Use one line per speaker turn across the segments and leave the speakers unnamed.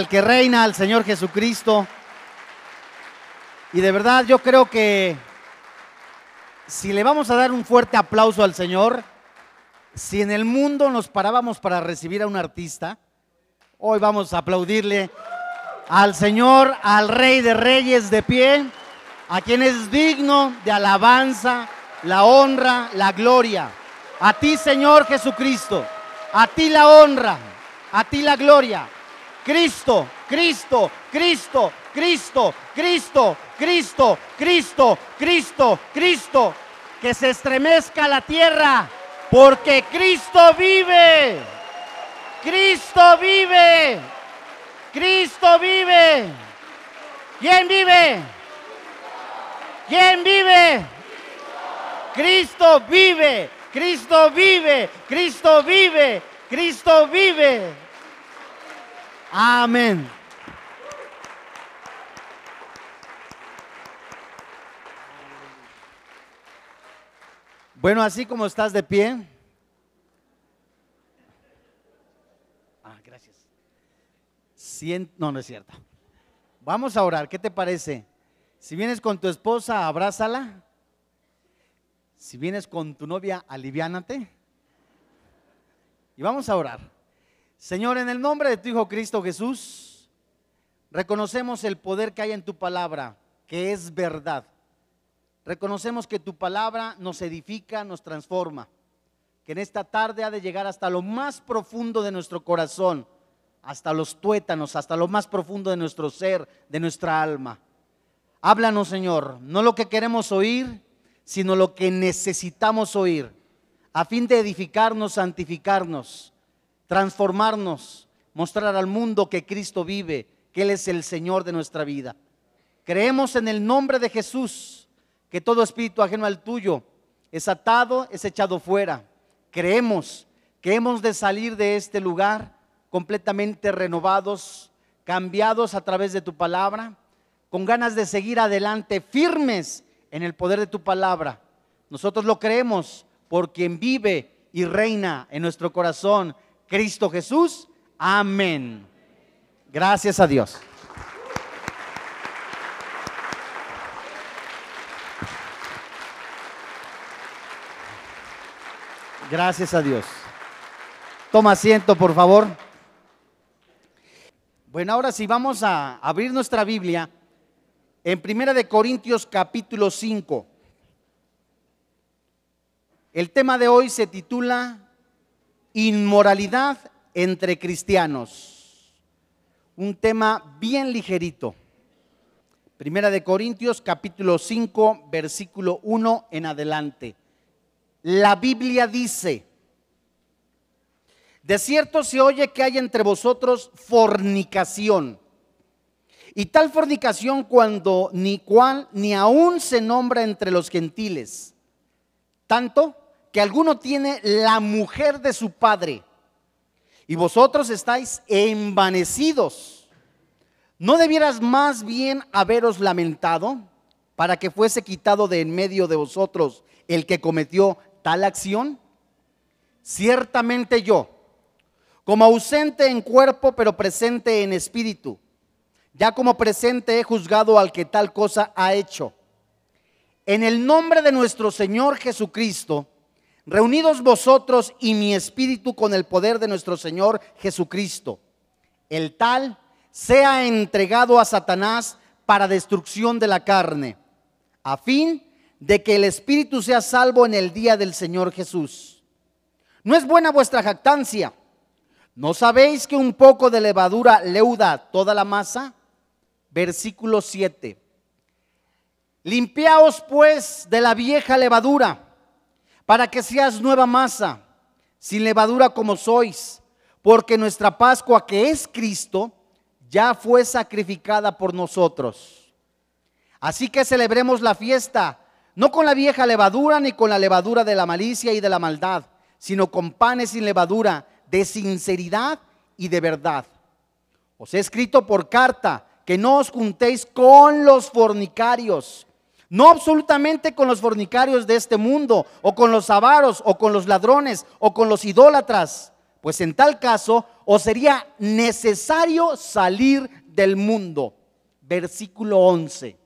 al que reina, al Señor Jesucristo. Y de verdad yo creo que si le vamos a dar un fuerte aplauso al Señor, si en el mundo nos parábamos para recibir a un artista, hoy vamos a aplaudirle al Señor, al Rey de Reyes de pie, a quien es digno de alabanza, la honra, la gloria. A ti, Señor Jesucristo, a ti la honra, a ti la gloria. Cristo, Cristo, Cristo, Cristo, Cristo, Cristo, Cristo, Cristo, Cristo. Que se estremezca la tierra, porque Cristo vive. Cristo vive. Cristo vive. ¿Quién vive? ¿Quién vive? Cristo vive. Cristo vive. Cristo vive. Cristo vive. Amén. Bueno, así como estás de pie. Ah, gracias. no, no es cierto. Vamos a orar. ¿Qué te parece? Si vienes con tu esposa, abrázala. Si vienes con tu novia, aliviánate. Y vamos a orar. Señor, en el nombre de tu Hijo Cristo Jesús, reconocemos el poder que hay en tu palabra, que es verdad. Reconocemos que tu palabra nos edifica, nos transforma, que en esta tarde ha de llegar hasta lo más profundo de nuestro corazón, hasta los tuétanos, hasta lo más profundo de nuestro ser, de nuestra alma. Háblanos, Señor, no lo que queremos oír, sino lo que necesitamos oír, a fin de edificarnos, santificarnos, transformarnos, mostrar al mundo que Cristo vive, que Él es el Señor de nuestra vida. Creemos en el nombre de Jesús que todo espíritu ajeno al tuyo es atado, es echado fuera. Creemos que hemos de salir de este lugar completamente renovados, cambiados a través de tu palabra, con ganas de seguir adelante, firmes en el poder de tu palabra. Nosotros lo creemos por quien vive y reina en nuestro corazón, Cristo Jesús. Amén. Gracias a Dios. Gracias a Dios. Toma asiento, por favor. Bueno, ahora sí vamos a abrir nuestra Biblia en Primera de Corintios capítulo 5. El tema de hoy se titula Inmoralidad entre cristianos. Un tema bien ligerito. Primera de Corintios capítulo 5, versículo 1 en adelante. La Biblia dice, de cierto se oye que hay entre vosotros fornicación. Y tal fornicación cuando ni cual ni aún se nombra entre los gentiles. Tanto que alguno tiene la mujer de su padre. Y vosotros estáis envanecidos. ¿No debieras más bien haberos lamentado para que fuese quitado de en medio de vosotros el que cometió tal acción? Ciertamente yo, como ausente en cuerpo, pero presente en espíritu, ya como presente he juzgado al que tal cosa ha hecho. En el nombre de nuestro Señor Jesucristo, reunidos vosotros y mi espíritu con el poder de nuestro Señor Jesucristo, el tal sea entregado a Satanás para destrucción de la carne, a fin de que el Espíritu sea salvo en el día del Señor Jesús. No es buena vuestra jactancia. ¿No sabéis que un poco de levadura leuda toda la masa? Versículo 7. Limpiaos pues de la vieja levadura, para que seas nueva masa, sin levadura como sois, porque nuestra Pascua, que es Cristo, ya fue sacrificada por nosotros. Así que celebremos la fiesta no con la vieja levadura ni con la levadura de la malicia y de la maldad, sino con panes sin levadura, de sinceridad y de verdad. Os he escrito por carta que no os juntéis con los fornicarios, no absolutamente con los fornicarios de este mundo, o con los avaros, o con los ladrones, o con los idólatras, pues en tal caso os sería necesario salir del mundo. Versículo 11.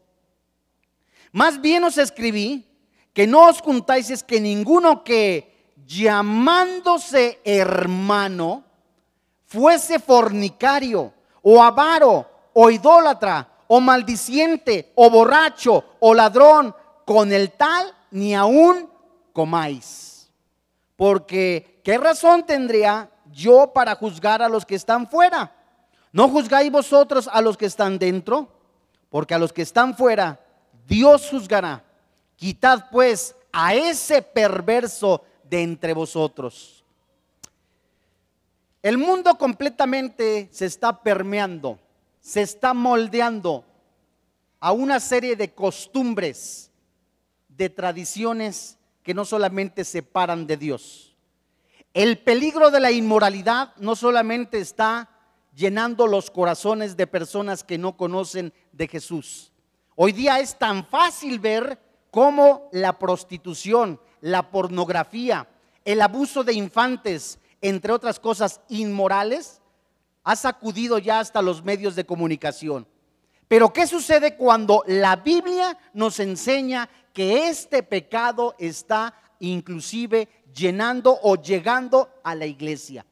Más bien os escribí que no os juntáis es que ninguno que llamándose hermano fuese fornicario o avaro o idólatra o maldiciente o borracho o ladrón, con el tal ni aún comáis. Porque, ¿qué razón tendría yo para juzgar a los que están fuera? ¿No juzgáis vosotros a los que están dentro? Porque a los que están fuera, Dios juzgará. Quitad pues a ese perverso de entre vosotros. El mundo completamente se está permeando, se está moldeando a una serie de costumbres, de tradiciones que no solamente separan de Dios. El peligro de la inmoralidad no solamente está llenando los corazones de personas que no conocen de Jesús. Hoy día es tan fácil ver cómo la prostitución, la pornografía, el abuso de infantes, entre otras cosas inmorales, ha sacudido ya hasta los medios de comunicación. Pero ¿qué sucede cuando la Biblia nos enseña que este pecado está inclusive llenando o llegando a la iglesia?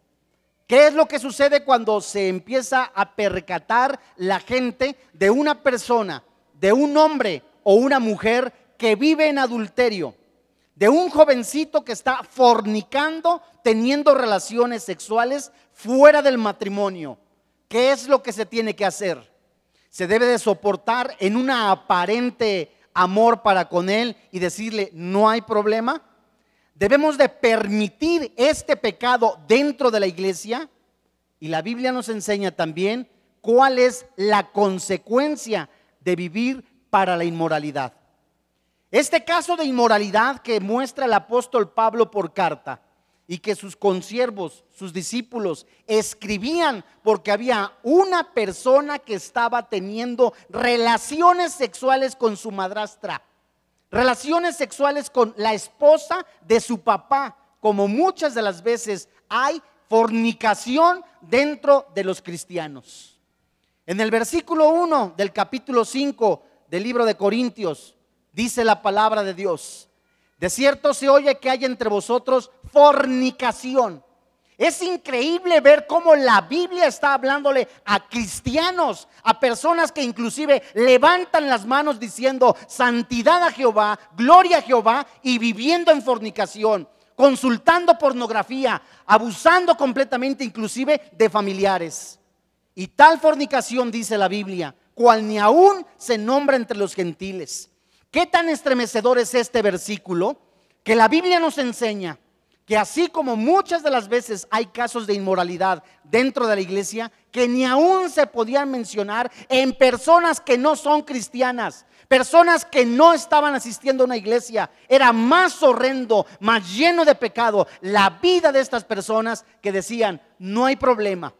¿Qué es lo que sucede cuando se empieza a percatar la gente de una persona, de un hombre o una mujer que vive en adulterio? De un jovencito que está fornicando, teniendo relaciones sexuales fuera del matrimonio. ¿Qué es lo que se tiene que hacer? Se debe de soportar en una aparente amor para con él y decirle, no hay problema. Debemos de permitir este pecado dentro de la iglesia y la Biblia nos enseña también cuál es la consecuencia de vivir para la inmoralidad. Este caso de inmoralidad que muestra el apóstol Pablo por carta y que sus consiervos, sus discípulos, escribían porque había una persona que estaba teniendo relaciones sexuales con su madrastra, relaciones sexuales con la esposa de su papá, como muchas de las veces hay fornicación dentro de los cristianos. En el versículo 1 del capítulo 5 del libro de Corintios dice la palabra de Dios, de cierto se oye que hay entre vosotros fornicación. Es increíble ver cómo la Biblia está hablándole a cristianos, a personas que inclusive levantan las manos diciendo santidad a Jehová, gloria a Jehová y viviendo en fornicación, consultando pornografía, abusando completamente inclusive de familiares. Y tal fornicación, dice la Biblia, cual ni aún se nombra entre los gentiles. ¿Qué tan estremecedor es este versículo? Que la Biblia nos enseña que así como muchas de las veces hay casos de inmoralidad dentro de la iglesia, que ni aún se podían mencionar en personas que no son cristianas, personas que no estaban asistiendo a una iglesia, era más horrendo, más lleno de pecado la vida de estas personas que decían, no hay problema.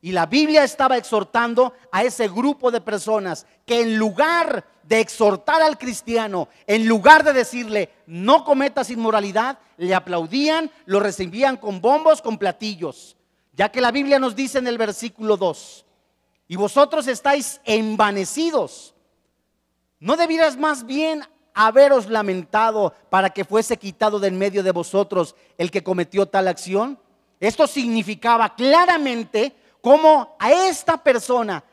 Y la Biblia estaba exhortando a ese grupo de personas que en lugar de exhortar al cristiano, en lugar de decirle, no cometas inmoralidad, le aplaudían, lo recibían con bombos, con platillos. Ya que la Biblia nos dice en el versículo 2, y vosotros estáis envanecidos, ¿no debieras más bien haberos lamentado para que fuese quitado de en medio de vosotros el que cometió tal acción? Esto significaba claramente como a esta persona,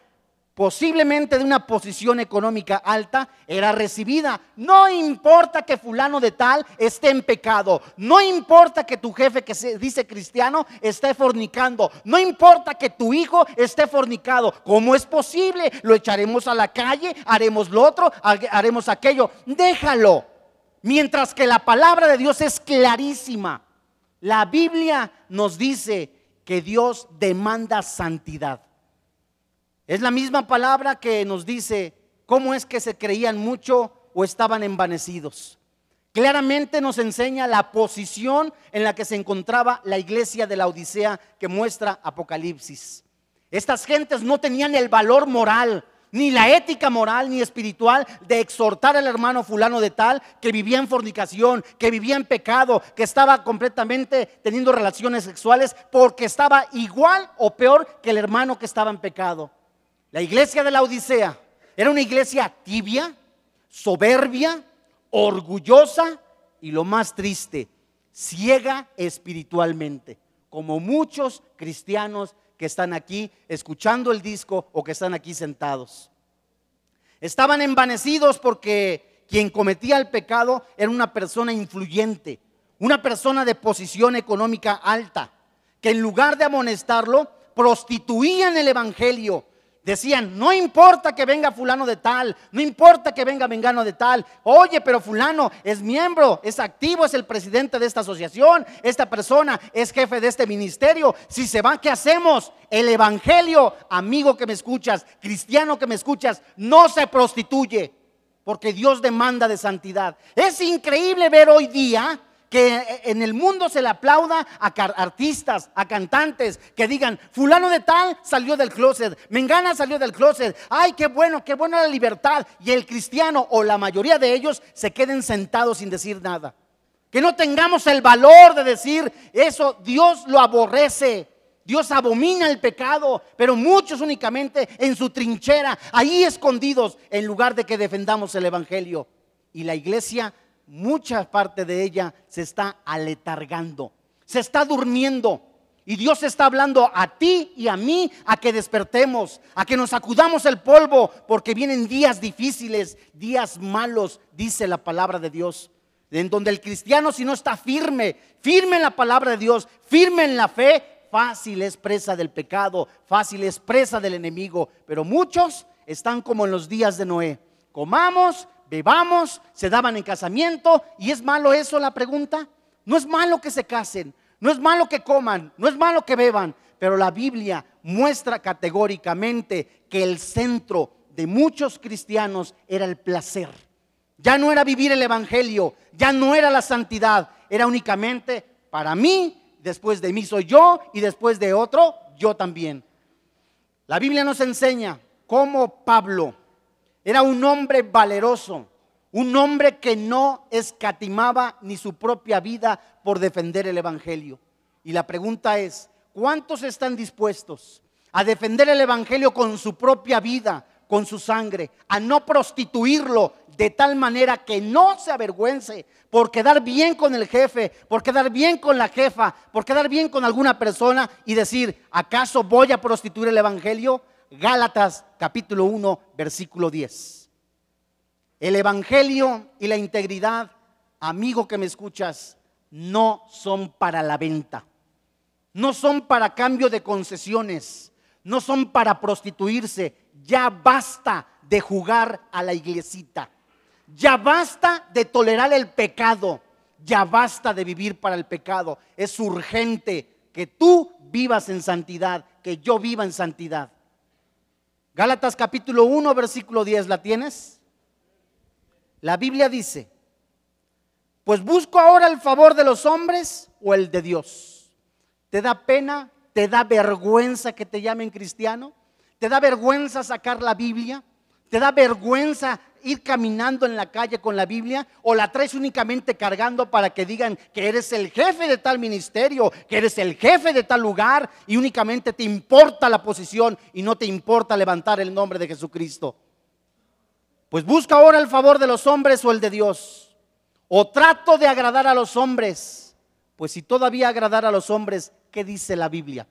posiblemente de una posición económica alta, era recibida. No importa que fulano de tal esté en pecado, no importa que tu jefe que se dice cristiano esté fornicando, no importa que tu hijo esté fornicado, ¿cómo es posible? Lo echaremos a la calle, haremos lo otro, haremos aquello, déjalo. Mientras que la palabra de Dios es clarísima. La Biblia nos dice que Dios demanda santidad. Es la misma palabra que nos dice cómo es que se creían mucho o estaban envanecidos. Claramente nos enseña la posición en la que se encontraba la iglesia de la Odisea que muestra Apocalipsis. Estas gentes no tenían el valor moral, ni la ética moral ni espiritual de exhortar al hermano fulano de tal que vivía en fornicación, que vivía en pecado, que estaba completamente teniendo relaciones sexuales porque estaba igual o peor que el hermano que estaba en pecado. La iglesia de la Odisea era una iglesia tibia, soberbia, orgullosa y lo más triste, ciega espiritualmente, como muchos cristianos que están aquí escuchando el disco o que están aquí sentados. Estaban envanecidos porque quien cometía el pecado era una persona influyente, una persona de posición económica alta, que en lugar de amonestarlo, prostituían el Evangelio, Decían, no importa que venga fulano de tal, no importa que venga vengano de tal. Oye, pero fulano es miembro, es activo, es el presidente de esta asociación, esta persona es jefe de este ministerio. Si se va, ¿qué hacemos? El evangelio, amigo que me escuchas, cristiano que me escuchas, no se prostituye, porque Dios demanda de santidad. Es increíble ver hoy día que en el mundo se le aplauda a artistas, a cantantes, que digan, fulano de tal salió del closet, Mengana salió del closet, ay, qué bueno, qué buena la libertad. Y el cristiano o la mayoría de ellos se queden sentados sin decir nada. Que no tengamos el valor de decir eso, Dios lo aborrece. Dios abomina el pecado, pero muchos únicamente en su trinchera, ahí escondidos, en lugar de que defendamos el Evangelio. Y la iglesia mucha parte de ella se está aletargando, se está durmiendo. Y Dios está hablando a ti y a mí a que despertemos, a que nos sacudamos el polvo, porque vienen días difíciles, días malos, dice la palabra de Dios. En donde el cristiano si no está firme, firme en la palabra de Dios, firme en la fe, fácil es presa del pecado, fácil es presa del enemigo. Pero muchos están como en los días de Noé. Comamos, bebamos, se daban en casamiento. ¿Y es malo eso la pregunta? No es malo que se casen, no es malo que coman, no es malo que beban, pero la Biblia muestra categóricamente que el centro de muchos cristianos era el placer. Ya no era vivir el Evangelio, ya no era la santidad, era únicamente para mí, después de mí soy yo y después de otro, yo también. La Biblia nos enseña cómo Pablo, era un hombre valeroso, un hombre que no escatimaba ni su propia vida por defender el Evangelio. Y la pregunta es, ¿cuántos están dispuestos a defender el Evangelio con su propia vida, con su sangre, a no prostituirlo de tal manera que no se avergüence por quedar bien con el jefe, por quedar bien con la jefa, por quedar bien con alguna persona y decir, ¿acaso voy a prostituir el Evangelio? Gálatas capítulo 1, versículo 10. El Evangelio y la integridad, amigo que me escuchas, no son para la venta, no son para cambio de concesiones, no son para prostituirse. Ya basta de jugar a la iglesita, ya basta de tolerar el pecado, ya basta de vivir para el pecado. Es urgente que tú vivas en santidad, que yo viva en santidad. Gálatas capítulo 1, versículo 10, ¿la tienes? La Biblia dice, pues busco ahora el favor de los hombres o el de Dios. ¿Te da pena? ¿Te da vergüenza que te llamen cristiano? ¿Te da vergüenza sacar la Biblia? ¿Te da vergüenza ir caminando en la calle con la Biblia o la traes únicamente cargando para que digan que eres el jefe de tal ministerio, que eres el jefe de tal lugar y únicamente te importa la posición y no te importa levantar el nombre de Jesucristo? Pues busca ahora el favor de los hombres o el de Dios. O trato de agradar a los hombres. Pues si todavía agradar a los hombres, ¿qué dice la Biblia?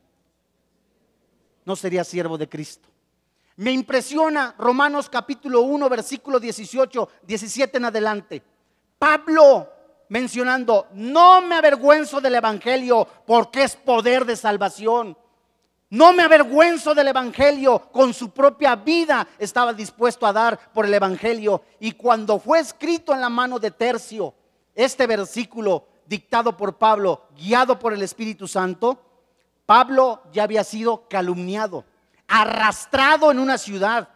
No sería siervo de Cristo. Me impresiona Romanos capítulo 1, versículo 18, 17 en adelante. Pablo mencionando, no me avergüenzo del Evangelio porque es poder de salvación. No me avergüenzo del Evangelio, con su propia vida estaba dispuesto a dar por el Evangelio. Y cuando fue escrito en la mano de Tercio, este versículo dictado por Pablo, guiado por el Espíritu Santo, Pablo ya había sido calumniado arrastrado en una ciudad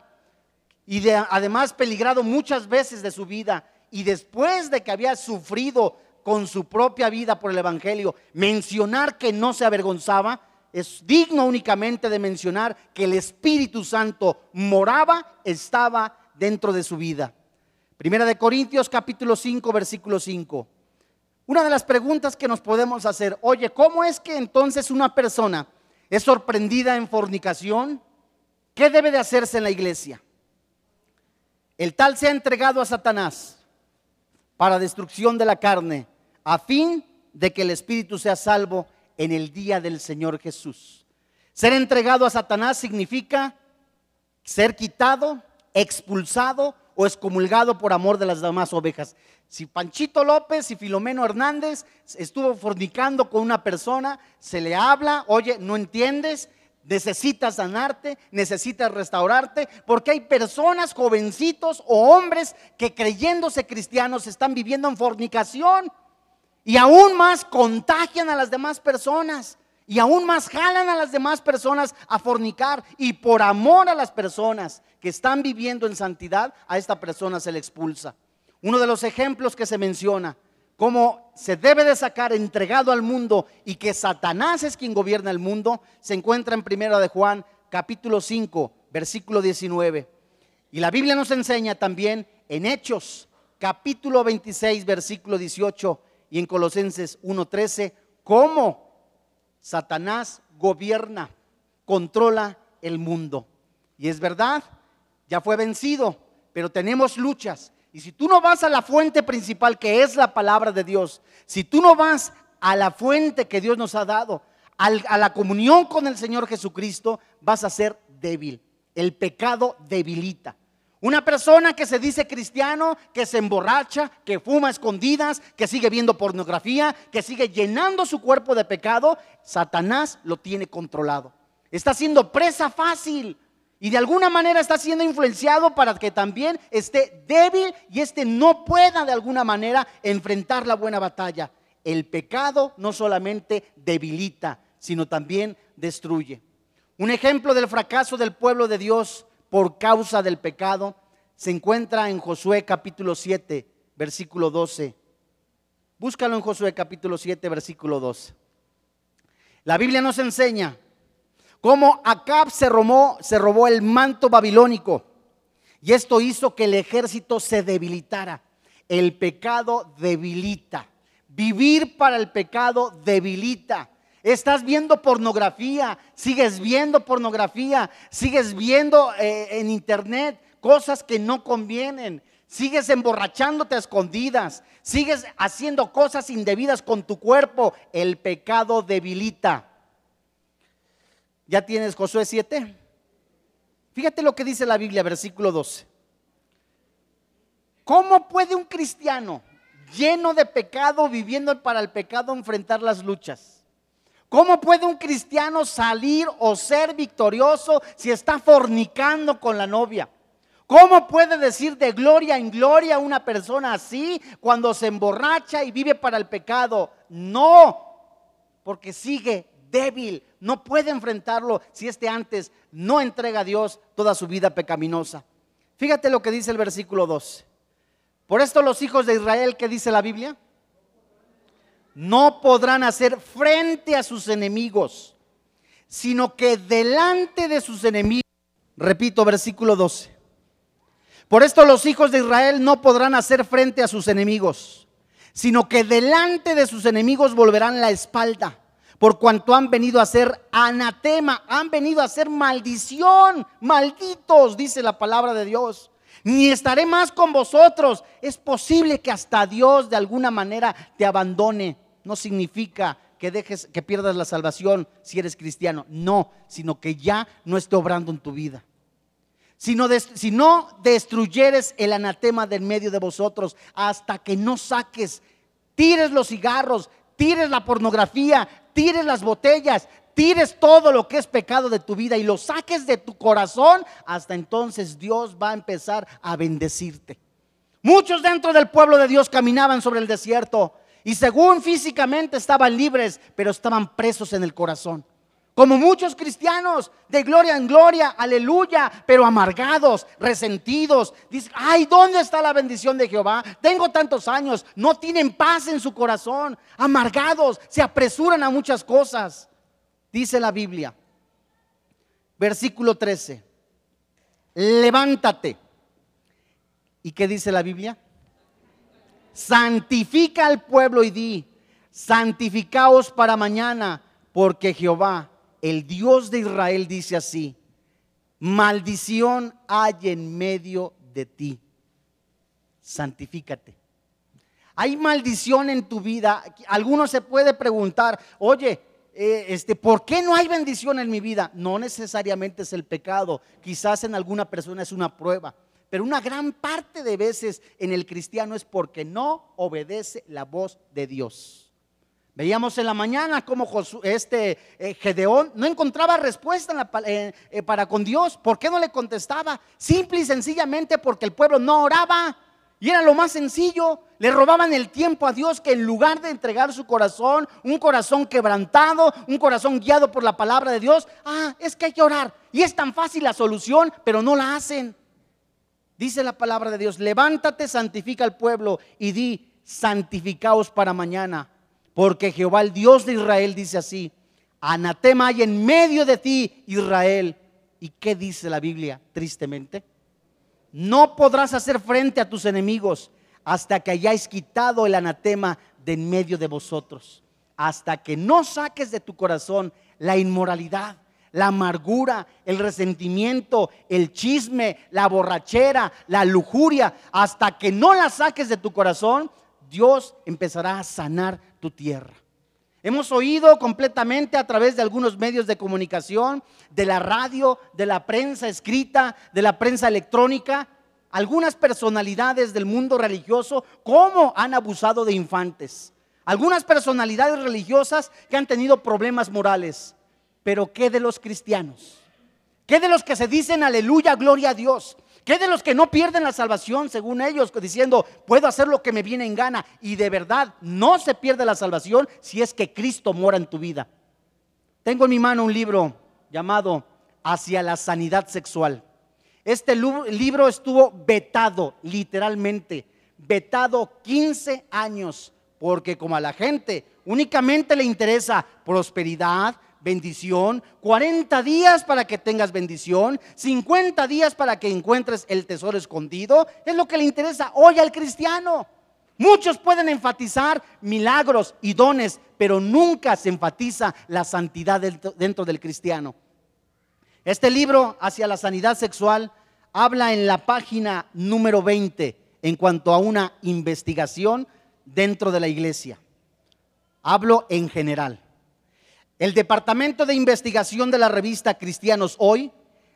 y de, además peligrado muchas veces de su vida. Y después de que había sufrido con su propia vida por el Evangelio, mencionar que no se avergonzaba, es digno únicamente de mencionar que el Espíritu Santo moraba, estaba dentro de su vida. Primera de Corintios capítulo 5, versículo 5. Una de las preguntas que nos podemos hacer, oye, ¿cómo es que entonces una persona es sorprendida en fornicación? ¿Qué debe de hacerse en la iglesia? El tal se ha entregado a Satanás para destrucción de la carne, a fin de que el espíritu sea salvo en el día del Señor Jesús. Ser entregado a Satanás significa ser quitado, expulsado o excomulgado por amor de las demás ovejas. Si Panchito López y Filomeno Hernández estuvo fornicando con una persona, se le habla, oye, ¿no entiendes? Necesitas sanarte, necesitas restaurarte, porque hay personas, jovencitos o hombres que creyéndose cristianos están viviendo en fornicación y aún más contagian a las demás personas y aún más jalan a las demás personas a fornicar y por amor a las personas que están viviendo en santidad, a esta persona se le expulsa. Uno de los ejemplos que se menciona, cómo se debe de sacar entregado al mundo y que Satanás es quien gobierna el mundo, se encuentra en Primera de Juan, capítulo 5, versículo 19. Y la Biblia nos enseña también en Hechos, capítulo 26, versículo 18 y en Colosenses 1:13, cómo Satanás gobierna, controla el mundo. Y es verdad, ya fue vencido, pero tenemos luchas. Y si tú no vas a la fuente principal que es la palabra de Dios, si tú no vas a la fuente que Dios nos ha dado, a la comunión con el Señor Jesucristo, vas a ser débil. El pecado debilita. Una persona que se dice cristiano, que se emborracha, que fuma escondidas, que sigue viendo pornografía, que sigue llenando su cuerpo de pecado, Satanás lo tiene controlado. Está siendo presa fácil y de alguna manera está siendo influenciado para que también esté débil y este no pueda de alguna manera enfrentar la buena batalla. El pecado no solamente debilita, sino también destruye. Un ejemplo del fracaso del pueblo de Dios por causa del pecado se encuentra en Josué capítulo 7, versículo 12. Búscalo en Josué capítulo 7, versículo 12. La Biblia nos enseña cómo Acab se robó, se robó el manto babilónico y esto hizo que el ejército se debilitara. El pecado debilita. Vivir para el pecado debilita. Estás viendo pornografía, sigues viendo pornografía, sigues viendo eh, en internet cosas que no convienen, sigues emborrachándote a escondidas, sigues haciendo cosas indebidas con tu cuerpo. El pecado debilita. ¿Ya tienes Josué 7? Fíjate lo que dice la Biblia, versículo 12. ¿Cómo puede un cristiano lleno de pecado, viviendo para el pecado, enfrentar las luchas? ¿Cómo puede un cristiano salir o ser victorioso si está fornicando con la novia? ¿Cómo puede decir de gloria en gloria una persona así cuando se emborracha y vive para el pecado? No, porque sigue débil, no puede enfrentarlo si este antes no entrega a Dios toda su vida pecaminosa. Fíjate lo que dice el versículo 12. Por esto los hijos de Israel, ¿qué dice la Biblia? no podrán hacer frente a sus enemigos, sino que delante de sus enemigos, repito versículo 12, por esto los hijos de Israel no podrán hacer frente a sus enemigos, sino que delante de sus enemigos volverán la espalda, por cuanto han venido a ser anatema, han venido a ser maldición, malditos, dice la palabra de Dios. Ni estaré más con vosotros. Es posible que hasta Dios de alguna manera te abandone no significa que dejes que pierdas la salvación si eres cristiano, no, sino que ya no esté obrando en tu vida. Si no, si no destruyeres el anatema del medio de vosotros hasta que no saques, tires los cigarros, tires la pornografía, tires las botellas, tires todo lo que es pecado de tu vida y lo saques de tu corazón, hasta entonces Dios va a empezar a bendecirte. Muchos dentro del pueblo de Dios caminaban sobre el desierto, y según físicamente estaban libres, pero estaban presos en el corazón. Como muchos cristianos, de gloria en gloria, aleluya, pero amargados, resentidos. Dicen, ay, ¿dónde está la bendición de Jehová? Tengo tantos años, no tienen paz en su corazón, amargados, se apresuran a muchas cosas. Dice la Biblia, versículo 13, levántate. ¿Y qué dice la Biblia? Santifica al pueblo y di, santificaos para mañana, porque Jehová, el Dios de Israel, dice así, maldición hay en medio de ti. Santifícate. Hay maldición en tu vida. Alguno se puede preguntar, oye, eh, este, ¿por qué no hay bendición en mi vida? No necesariamente es el pecado. Quizás en alguna persona es una prueba. Pero una gran parte de veces en el cristiano es porque no obedece la voz de Dios. Veíamos en la mañana cómo este eh, Gedeón no encontraba respuesta eh, para con Dios. ¿Por qué no le contestaba? Simple y sencillamente porque el pueblo no oraba. Y era lo más sencillo. Le robaban el tiempo a Dios que en lugar de entregar su corazón, un corazón quebrantado, un corazón guiado por la palabra de Dios, ah, es que hay que orar. Y es tan fácil la solución, pero no la hacen. Dice la palabra de Dios, levántate, santifica al pueblo y di, santificaos para mañana porque Jehová, el Dios de Israel, dice así, anatema hay en medio de ti, Israel. ¿Y qué dice la Biblia, tristemente? No podrás hacer frente a tus enemigos hasta que hayáis quitado el anatema de en medio de vosotros. Hasta que no saques de tu corazón la inmoralidad, la amargura, el resentimiento, el chisme, la borrachera, la lujuria, hasta que no la saques de tu corazón, Dios empezará a sanar tu tierra. Hemos oído completamente a través de algunos medios de comunicación, de la radio, de la prensa escrita, de la prensa electrónica, algunas personalidades del mundo religioso, cómo han abusado de infantes. Algunas personalidades religiosas que han tenido problemas morales. Pero ¿qué de los cristianos? ¿Qué de los que se dicen aleluya, gloria a Dios? ¿Qué de los que no pierden la salvación, según ellos, diciendo, puedo hacer lo que me viene en gana? Y de verdad no se pierde la salvación si es que Cristo mora en tu vida. Tengo en mi mano un libro llamado Hacia la Sanidad Sexual. Este libro estuvo vetado, literalmente, vetado 15 años, porque como a la gente únicamente le interesa prosperidad, bendición, 40 días para que tengas bendición, 50 días para que encuentres el tesoro escondido. Es lo que le interesa hoy al cristiano. Muchos pueden enfatizar milagros y dones, pero nunca se enfatiza la santidad dentro del cristiano. Este libro, Hacia la Sanidad Sexual, habla en la página número 20 en cuanto a una investigación dentro de la iglesia. Hablo en general. El Departamento de Investigación de la revista Cristianos Hoy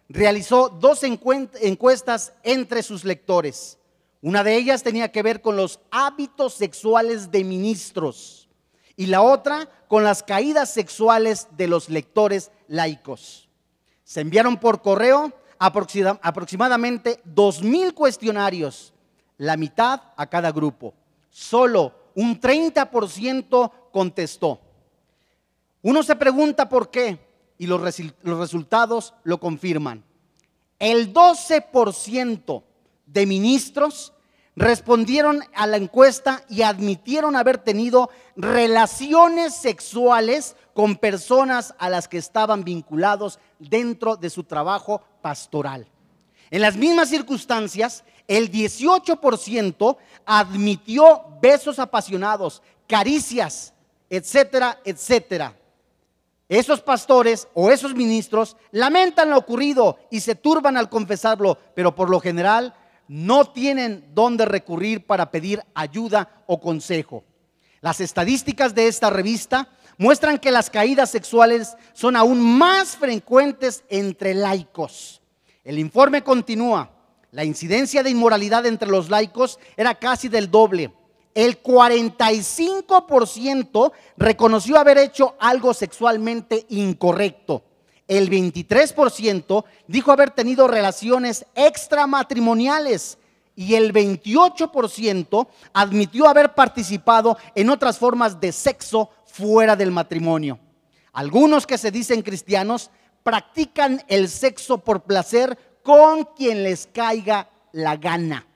realizó dos encuestas entre sus lectores. Una de ellas tenía que ver con los hábitos sexuales de ministros y la otra con las caídas sexuales de los lectores laicos. Se enviaron por correo aproximadamente dos mil cuestionarios, la mitad a cada grupo. Solo un 30% contestó. Uno se pregunta por qué y los, resultados lo confirman. El 12% de ministros respondieron a la encuesta y admitieron haber tenido relaciones sexuales con personas a las que estaban vinculados dentro de su trabajo pastoral. En las mismas circunstancias, el 18% admitió besos apasionados, caricias, etcétera, etcétera. Esos pastores o esos ministros lamentan lo ocurrido y se turban al confesarlo, pero por lo general no tienen dónde recurrir para pedir ayuda o consejo. Las estadísticas de esta revista muestran que las caídas sexuales son aún más frecuentes entre laicos. El informe continúa. La incidencia de inmoralidad entre los laicos era casi del doble el 45% reconoció haber hecho algo sexualmente incorrecto. El 23% dijo haber tenido relaciones extramatrimoniales y el 28% admitió haber participado en otras formas de sexo fuera del matrimonio. Algunos que se dicen cristianos practican el sexo por placer con quien les caiga la gana.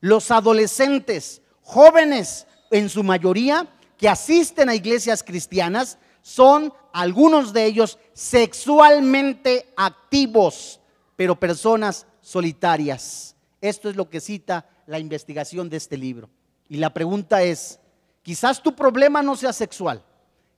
Los adolescentes jóvenes en su mayoría que asisten a iglesias cristianas son algunos de ellos sexualmente activos, pero personas solitarias. Esto es lo que cita la investigación de este libro. Y la pregunta es, quizás tu problema no sea sexual,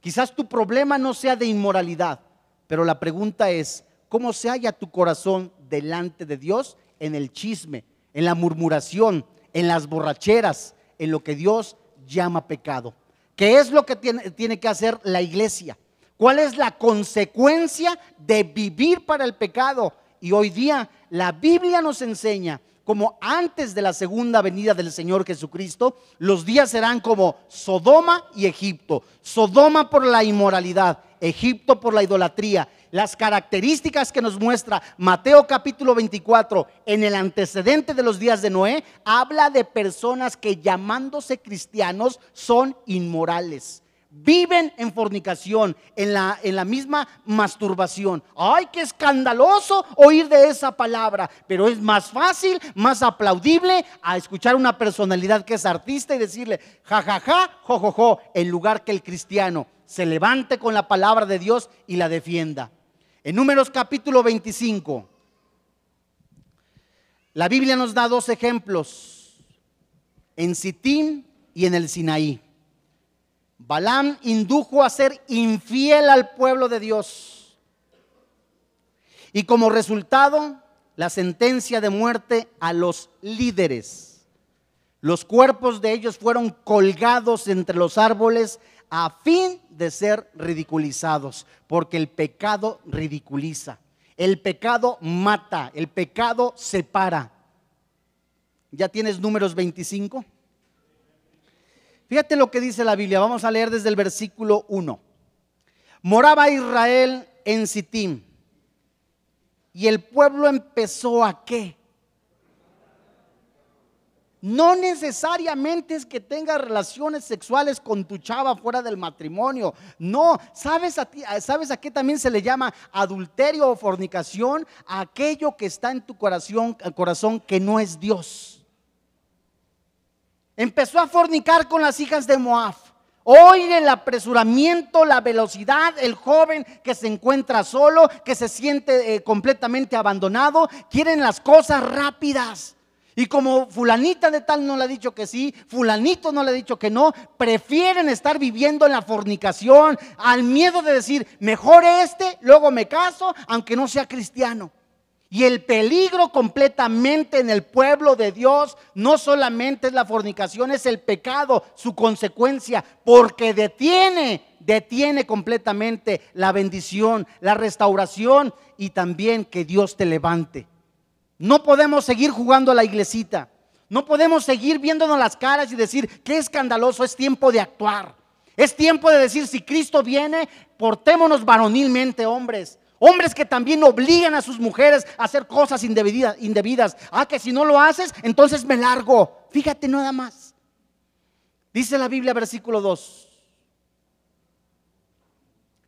quizás tu problema no sea de inmoralidad, pero la pregunta es, ¿cómo se halla tu corazón delante de Dios en el chisme, en la murmuración, en las borracheras, en lo que Dios llama pecado? ¿Qué es lo que tiene, tiene que hacer la iglesia? ¿Cuál es la consecuencia de vivir para el pecado? Y hoy día la Biblia nos enseña como antes de la segunda venida del Señor Jesucristo, los días serán como Sodoma y Egipto. Sodoma por la inmoralidad, Egipto por la idolatría. Las características que nos muestra Mateo capítulo 24 en el antecedente de los días de Noé, habla de personas que llamándose cristianos son inmorales viven en fornicación, en la, en la misma masturbación. ¡Ay, qué escandaloso oír de esa palabra! Pero es más fácil, más aplaudible a escuchar una personalidad que es artista y decirle, jajaja, jojojo, en lugar que el cristiano se levante con la palabra de Dios y la defienda. En Números capítulo 25, la Biblia nos da dos ejemplos, en Sitín y en el Sinaí. Balaam indujo a ser infiel al pueblo de Dios. Y como resultado, la sentencia de muerte a los líderes. Los cuerpos de ellos fueron colgados entre los árboles a fin de ser ridiculizados, porque el pecado ridiculiza, el pecado mata, el pecado separa. ¿Ya tienes números 25? Fíjate lo que dice la Biblia. Vamos a leer desde el versículo 1. Moraba Israel en Sittim. Y el pueblo empezó a qué? No necesariamente es que tengas relaciones sexuales con tu chava fuera del matrimonio. No, ¿sabes a, ti, ¿sabes a qué también se le llama adulterio o fornicación? aquello que está en tu corazón, corazón que no es Dios. Empezó a fornicar con las hijas de Moab. Hoy el apresuramiento, la velocidad, el joven que se encuentra solo, que se siente eh, completamente abandonado, quieren las cosas rápidas. Y como fulanita de tal no le ha dicho que sí, fulanito no le ha dicho que no, prefieren estar viviendo en la fornicación, al miedo de decir, mejor este, luego me caso, aunque no sea cristiano. Y el peligro completamente en el pueblo de Dios no solamente es la fornicación, es el pecado, su consecuencia, porque detiene, detiene completamente la bendición, la restauración y también que Dios te levante. No podemos seguir jugando a la iglesita. No podemos seguir viéndonos las caras y decir, qué escandaloso, es tiempo de actuar. Es tiempo de decir, si Cristo viene, portémonos varonilmente, hombres. Hombres que también obligan a sus mujeres a hacer cosas indebidas, indebidas. Ah, que si no lo haces, entonces me largo. Fíjate nada más. Dice la Biblia, versículo 2.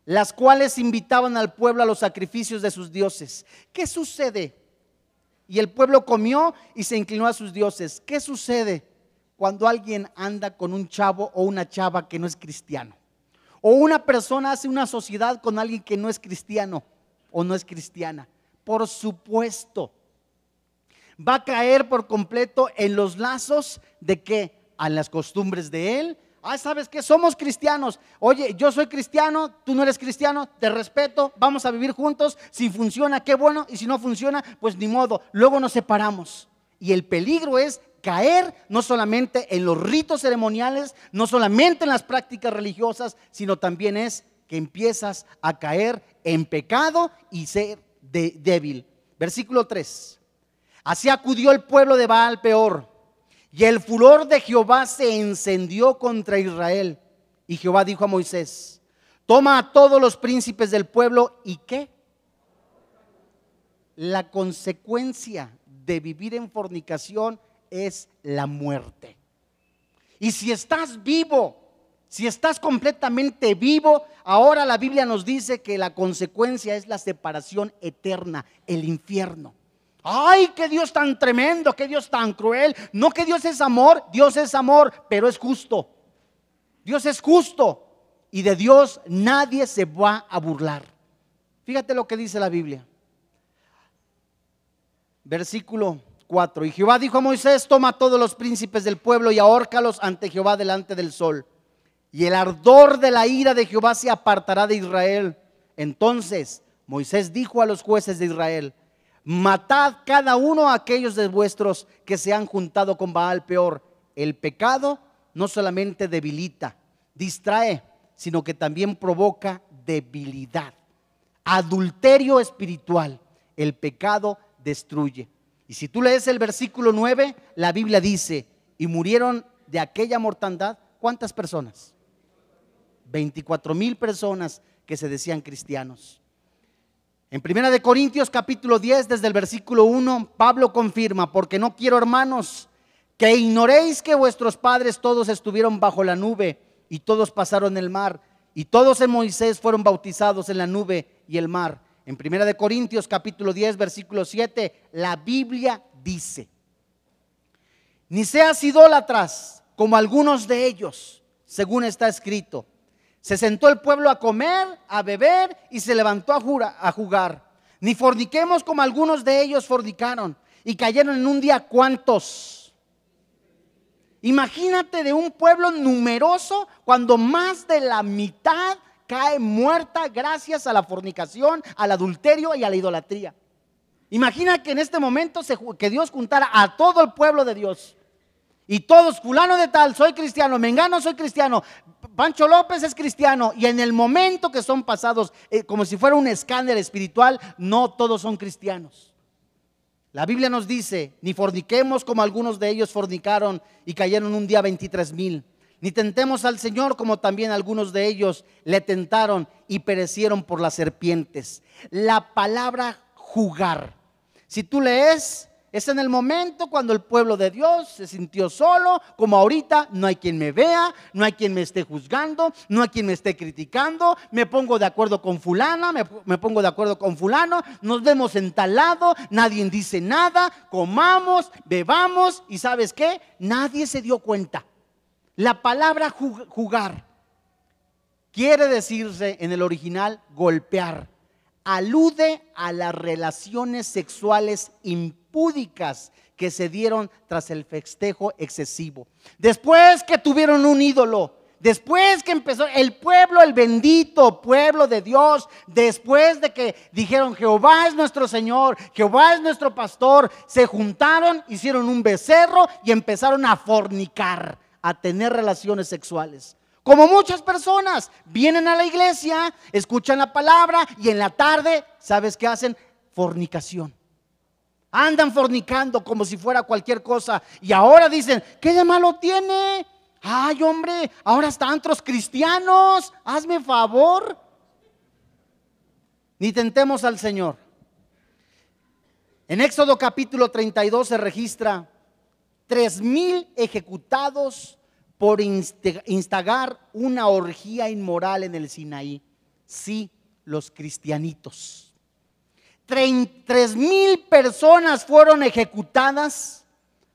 Las cuales invitaban al pueblo a los sacrificios de sus dioses. ¿Qué sucede? Y el pueblo comió y se inclinó a sus dioses. ¿Qué sucede cuando alguien anda con un chavo o una chava que no es cristiano? O una persona hace una sociedad con alguien que no es cristiano o no es cristiana. Por supuesto, va a caer por completo en los lazos de que a las costumbres de él. Ah, ¿sabes que Somos cristianos. Oye, yo soy cristiano, tú no eres cristiano, te respeto, vamos a vivir juntos. Si funciona, qué bueno. Y si no funciona, pues ni modo. Luego nos separamos. Y el peligro es caer no solamente en los ritos ceremoniales, no solamente en las prácticas religiosas, sino también es que empiezas a caer en pecado y ser débil. Versículo 3. Así acudió el pueblo de Baal peor. Y el furor de Jehová se encendió contra Israel. Y Jehová dijo a Moisés, toma a todos los príncipes del pueblo y qué? La consecuencia de vivir en fornicación es la muerte. Y si estás vivo si estás completamente vivo, ahora la Biblia nos dice que la consecuencia es la separación eterna, el infierno. Ay, qué Dios tan tremendo, qué Dios tan cruel. No que Dios es amor, Dios es amor, pero es justo. Dios es justo. y de Dios nadie se va a burlar. Fíjate lo que dice la Biblia. Versículo 4. Y Jehová dijo a Moisés, toma todos los príncipes del pueblo y ahórcalos ante Jehová delante del sol. Y el ardor de la ira de Jehová se apartará de Israel. Entonces Moisés dijo a los jueces de Israel, matad cada uno a aquellos de vuestros que se han juntado con Baal peor. El pecado no solamente debilita, distrae, sino que también provoca debilidad. Adulterio espiritual. El pecado destruye. Y si tú lees el versículo 9, la Biblia dice, y murieron de aquella mortandad, ¿cuántas personas? 24 mil personas que se decían cristianos. En Primera de Corintios capítulo 10, desde el versículo 1, Pablo confirma, porque no quiero, hermanos, que ignoréis que vuestros padres todos estuvieron bajo la nube y todos pasaron el mar y todos en Moisés fueron bautizados en la nube y el mar. En Primera de Corintios capítulo 10, versículo 7, la Biblia dice, ni seas idólatras como algunos de ellos, según está escrito. Se sentó el pueblo a comer, a beber y se levantó a, jugar. Ni forniquemos como algunos de ellos fornicaron y cayeron en un día cuantos. Imagínate de un pueblo numeroso cuando más de la mitad cae muerta gracias a la fornicación, al adulterio y a la idolatría. Imagina que en este momento que Dios juntara a todo el pueblo de Dios. Y todos, fulano de tal, soy cristiano, mengano, soy cristiano, Pancho López es cristiano. Y en el momento que son pasados, eh, como si fuera un escáner espiritual, no todos son cristianos. La Biblia nos dice, ni forniquemos como algunos de ellos fornicaron y cayeron un día 23 mil. Ni tentemos al Señor como también algunos de ellos le tentaron y perecieron por las serpientes. La palabra jugar. Si tú lees es en el momento cuando el pueblo de Dios se sintió solo, como ahorita, no hay quien me vea, no hay quien me esté juzgando, no hay quien me esté criticando, me pongo de acuerdo con fulana, me, pongo de acuerdo con fulano, nos vemos en tal lado, nadie dice nada, comamos, bebamos y sabes qué, nadie se dio cuenta. La palabra jugar quiere decirse en el original golpear alude a las relaciones sexuales impúdicas que se dieron tras el festejo excesivo. Después que tuvieron un ídolo, después que empezó el pueblo, el bendito pueblo de Dios, después de que dijeron Jehová es nuestro Señor, Jehová es nuestro pastor, se juntaron, hicieron un becerro y empezaron a fornicar, a tener relaciones sexuales. Como muchas personas vienen a la iglesia, escuchan la palabra y en la tarde, ¿sabes qué hacen? Fornicación. Andan fornicando como si fuera cualquier cosa. Y ahora dicen, ¿qué de malo tiene? Ay, hombre, ahora están otros cristianos. Hazme favor. Ni tentemos al Señor. En Éxodo capítulo 32 se registra tres mil ejecutados por instagar una orgía inmoral en el Sinaí. Sí, los cristianitos. Tres mil personas fueron ejecutadas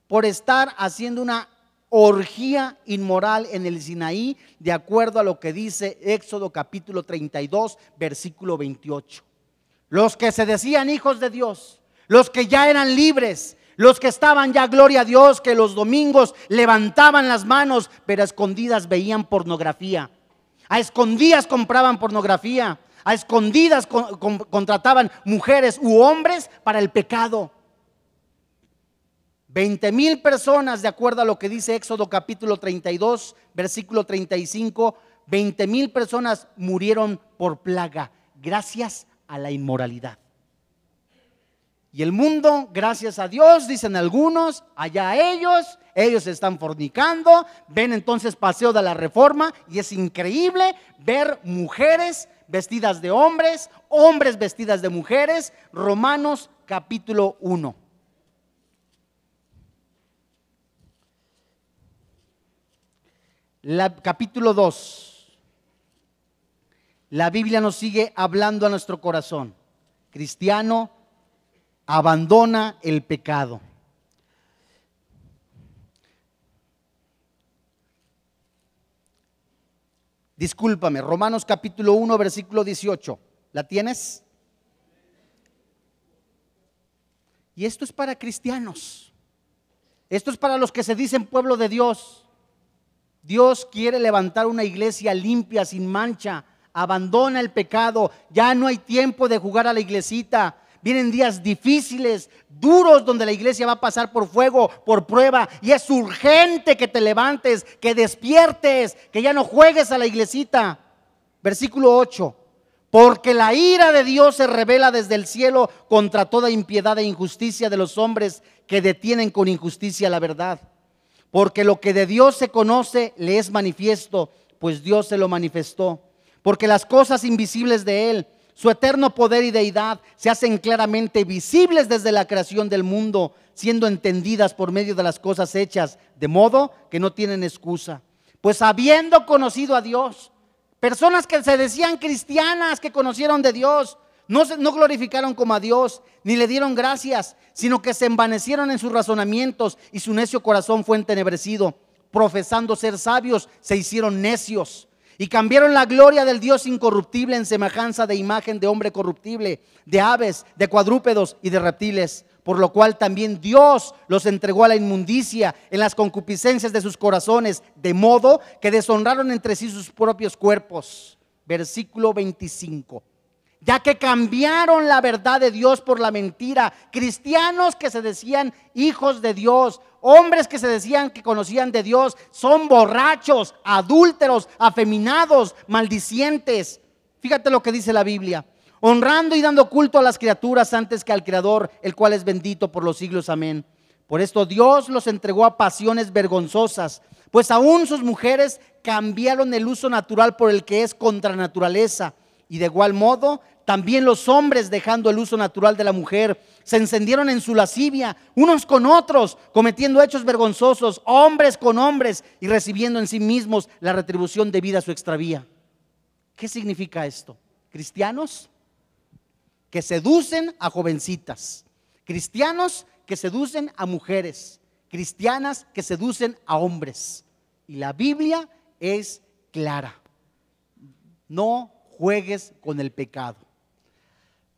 por estar haciendo una orgía inmoral en el Sinaí, de acuerdo a lo que dice Éxodo capítulo 32, versículo 28. Los que se decían hijos de Dios, los que ya eran libres, los que estaban ya, gloria a Dios, que los domingos levantaban las manos, pero a escondidas veían pornografía. A escondidas compraban pornografía a escondidas contrataban mujeres u hombres para el pecado. 20 mil personas, de acuerdo a lo que dice Éxodo capítulo 32, versículo 35, 20 mil personas murieron por plaga gracias a la inmoralidad. Y el mundo, gracias a Dios, dicen algunos, allá ellos, ellos están fornicando, ven entonces paseo de la reforma y es increíble ver mujeres vestidas de hombres, hombres vestidas de mujeres. Romanos capítulo 1. La, capítulo 2. La Biblia nos sigue hablando a nuestro corazón. Cristiano, abandona el pecado. Discúlpame, Romanos capítulo 1, versículo 18. ¿La tienes? Y esto es para cristianos. Esto es para los que se dicen pueblo de Dios. Dios quiere levantar una iglesia limpia, sin mancha. Abandona el pecado. Ya no hay tiempo de jugar a la iglesita. Vienen días difíciles, duros, donde la iglesia va a pasar por fuego, por prueba. Y es urgente que te levantes, que despiertes, que ya no juegues a la iglesita. Versículo 8. Porque la ira de Dios se revela desde el cielo contra toda impiedad e injusticia de los hombres que detienen con injusticia la verdad. Porque lo que de Dios se conoce le es manifiesto, pues Dios se lo manifestó. Porque las cosas invisibles de Él, su eterno poder y deidad, se hacen claramente visibles desde la creación del mundo, siendo entendidas por medio de las cosas hechas, de modo que no tienen excusa. Pues habiendo conocido a Dios, personas que se decían cristianas, que conocieron de Dios, no, no glorificaron como a Dios, ni le dieron gracias, sino que se envanecieron en sus razonamientos y su necio corazón fue entenebrecido. Profesando ser sabios, se hicieron necios y cambiaron la gloria del Dios incorruptible en semejanza de imagen de hombre corruptible, de aves, de cuadrúpedos y de reptiles. Por lo cual también Dios los entregó a la inmundicia en las concupiscencias de sus corazones, de modo que deshonraron entre sí sus propios cuerpos. Versículo 25 ya que cambiaron la verdad de Dios por la mentira. Cristianos que se decían hijos de Dios, hombres que se decían que conocían de Dios, son borrachos, adúlteros, afeminados, maldicientes. Fíjate lo que dice la Biblia. Honrando y dando culto a las criaturas antes que al Creador, el cual es bendito por los siglos. Amén. Por esto Dios los entregó a pasiones vergonzosas, pues aún sus mujeres cambiaron el uso natural por el que es contra naturaleza. Y de igual modo también los hombres, dejando el uso natural de la mujer, se encendieron en su lascivia, unos con otros, cometiendo hechos vergonzosos, hombres con hombres, y recibiendo en sí mismos la retribución debida a su extravía. ¿Qué significa esto? Cristianos que seducen a jovencitas, cristianos que seducen a mujeres, cristianas que seducen a hombres. Y la Biblia es clara. No juegues con el pecado.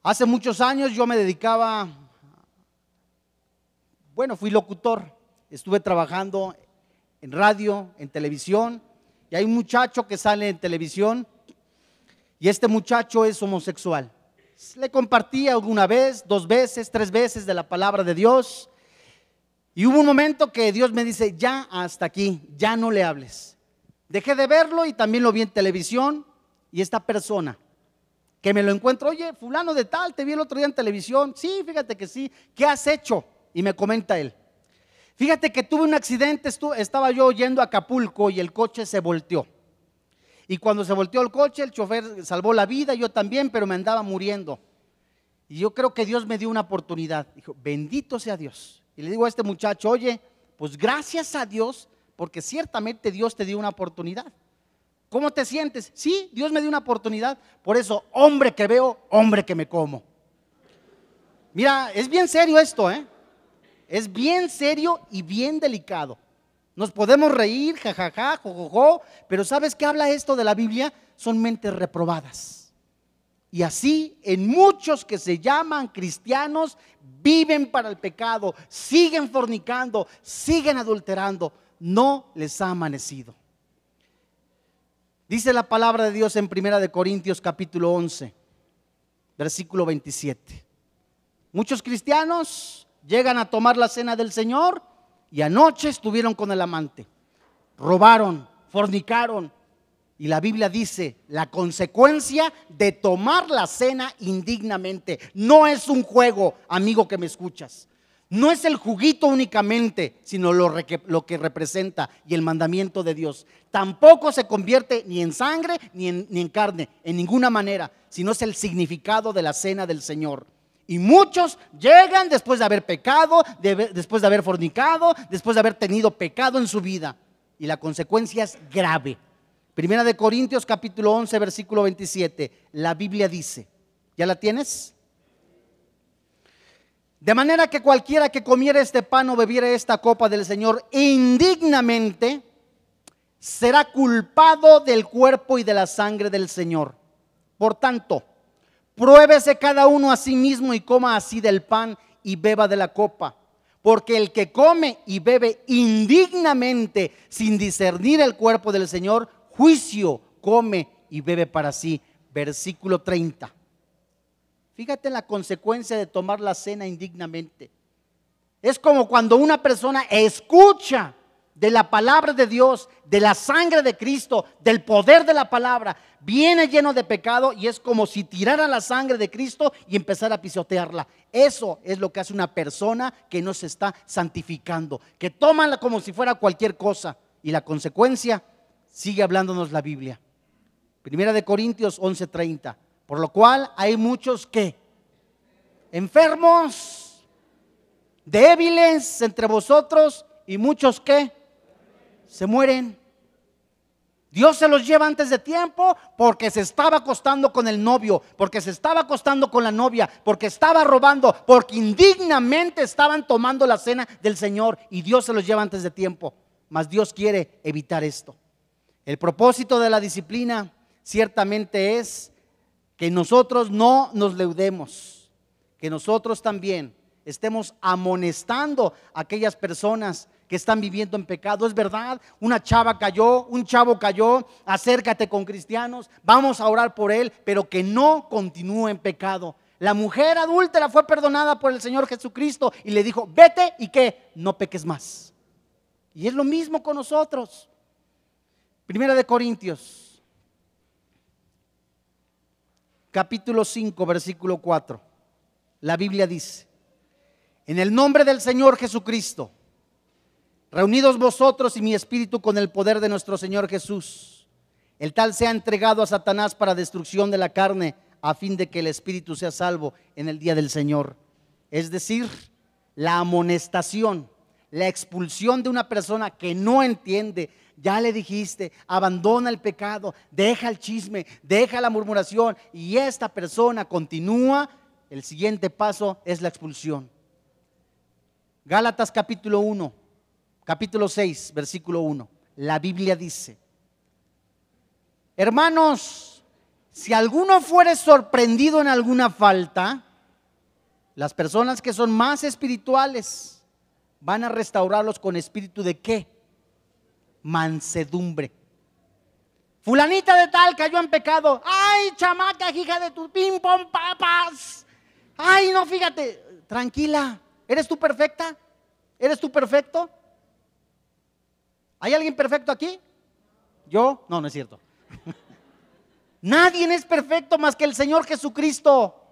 Hace muchos años yo me dedicaba, bueno, fui locutor, estuve trabajando en radio, en televisión, y hay un muchacho que sale en televisión, y este muchacho es homosexual. Le compartí alguna vez, dos veces, tres veces de la palabra de Dios, y hubo un momento que Dios me dice, ya hasta aquí, ya no le hables. Dejé de verlo y también lo vi en televisión, y esta persona que me lo encuentro, oye, fulano de tal, te vi el otro día en televisión, sí, fíjate que sí, ¿qué has hecho? Y me comenta él. Fíjate que tuve un accidente, estaba yo yendo a Acapulco y el coche se volteó. Y cuando se volteó el coche, el chofer salvó la vida, yo también, pero me andaba muriendo. Y yo creo que Dios me dio una oportunidad. Dijo, bendito sea Dios. Y le digo a este muchacho, oye, pues gracias a Dios, porque ciertamente Dios te dio una oportunidad. ¿Cómo te sientes? Sí, Dios me dio una oportunidad. Por eso, hombre que veo, hombre que me como. Mira, es bien serio esto, ¿eh? Es bien serio y bien delicado. Nos podemos reír, jajaja, jojojo, pero ¿sabes qué habla esto de la Biblia? Son mentes reprobadas. Y así en muchos que se llaman cristianos viven para el pecado, siguen fornicando, siguen adulterando, no les ha amanecido. Dice la palabra de Dios en Primera de Corintios capítulo 11, versículo 27. Muchos cristianos llegan a tomar la cena del Señor y anoche estuvieron con el amante. Robaron, fornicaron. Y la Biblia dice, la consecuencia de tomar la cena indignamente no es un juego, amigo que me escuchas. No es el juguito únicamente, sino lo, que representa y el mandamiento de Dios. Tampoco se convierte ni en sangre ni en, carne, en ninguna manera, sino es el significado de la cena del Señor. Y muchos llegan después de haber pecado, después de haber fornicado, después de haber tenido pecado en su vida. Y la consecuencia es grave. Primera de Corintios capítulo 11, versículo 27. La Biblia dice, ¿ya la tienes? De manera que cualquiera que comiera este pan o bebiera esta copa del Señor indignamente, será culpado del cuerpo y de la sangre del Señor. Por tanto, pruébese cada uno a sí mismo y coma así del pan y beba de la copa. Porque el que come y bebe indignamente sin discernir el cuerpo del Señor, juicio come y bebe para sí. Versículo 30. Fíjate la consecuencia de tomar la cena indignamente. Es como cuando una persona escucha de la palabra de Dios, de la sangre de Cristo, del poder de la palabra, viene lleno de pecado y es como si tirara la sangre de Cristo y empezara a pisotearla. Eso es lo que hace una persona que no se está santificando, que toma como si fuera cualquier cosa. Y la consecuencia sigue hablándonos la Biblia. Primera de Corintios 11:30. Por lo cual hay muchos que enfermos, débiles entre vosotros y muchos que se mueren. Dios se los lleva antes de tiempo porque se estaba acostando con el novio, porque se estaba acostando con la novia, porque estaba robando, porque indignamente estaban tomando la cena del Señor y Dios se los lleva antes de tiempo. Mas Dios quiere evitar esto. El propósito de la disciplina ciertamente es que nosotros no nos leudemos, que nosotros también estemos amonestando a aquellas personas que están viviendo en pecado. Es verdad, una chava cayó, un chavo cayó, acércate con cristianos, vamos a orar por él, pero que no continúe en pecado. La mujer adúltera fue perdonada por el Señor Jesucristo y le dijo, vete y que no peques más. Y es lo mismo con nosotros. Primera de Corintios, capítulo 5, versículo 4. La Biblia dice, en el nombre del Señor Jesucristo, reunidos vosotros y mi espíritu con el poder de nuestro Señor Jesús. El tal sea entregado a Satanás para destrucción de la carne, a fin de que el espíritu sea salvo en el día del Señor. Es decir, la amonestación, la expulsión de una persona que no entiende. Ya le dijiste, abandona el pecado, deja el chisme, deja la murmuración y esta persona continúa. El siguiente paso es la expulsión. Gálatas capítulo 1, capítulo 6, versículo 1. La Biblia dice, hermanos, si alguno fuere sorprendido en alguna falta, las personas que son más espirituales van a restaurarlos con espíritu de qué? Mansedumbre. Fulanita de tal cayó en pecado. Ay, chamaca, hija de tu ping pong papas. Ay, no, fíjate, tranquila. ¿Eres tú perfecta? ¿Eres tú perfecto? ¿Hay alguien perfecto aquí? ¿Yo? No, no es cierto. Nadie es perfecto más que el Señor Jesucristo.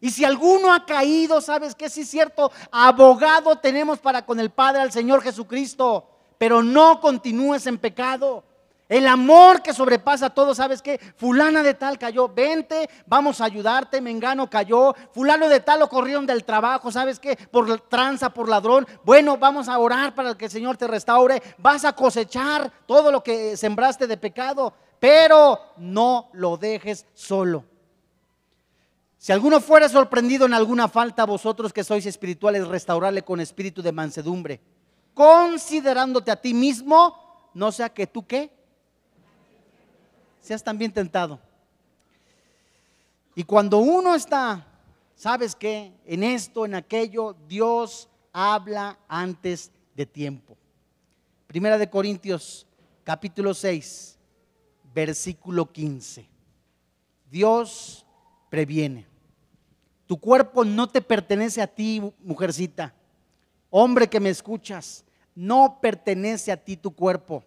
Y si alguno ha caído, ¿sabes qué? Sí es cierto, abogado tenemos para con el Padre al Señor Jesucristo, pero no continúes en pecado. El amor que sobrepasa todo, ¿sabes qué? Fulana de tal cayó, vente, vamos a ayudarte, Mengano cayó, fulano de tal lo corrieron del trabajo, ¿sabes qué? Por tranza, por ladrón. Bueno, vamos a orar para que el Señor te restaure. Vas a cosechar todo lo que sembraste de pecado, pero no lo dejes solo. Si alguno fuera sorprendido en alguna falta, vosotros que sois espirituales, restaurarle con espíritu de mansedumbre, considerándote a ti mismo, no sea que tú qué, seas también tentado. Y cuando uno está, ¿sabes qué? En esto, en aquello, Dios habla antes de tiempo. Primera de Corintios, capítulo 6, versículo 15. Dios previene. Tu cuerpo no te pertenece a ti, mujercita. Hombre que me escuchas, no pertenece a ti tu cuerpo.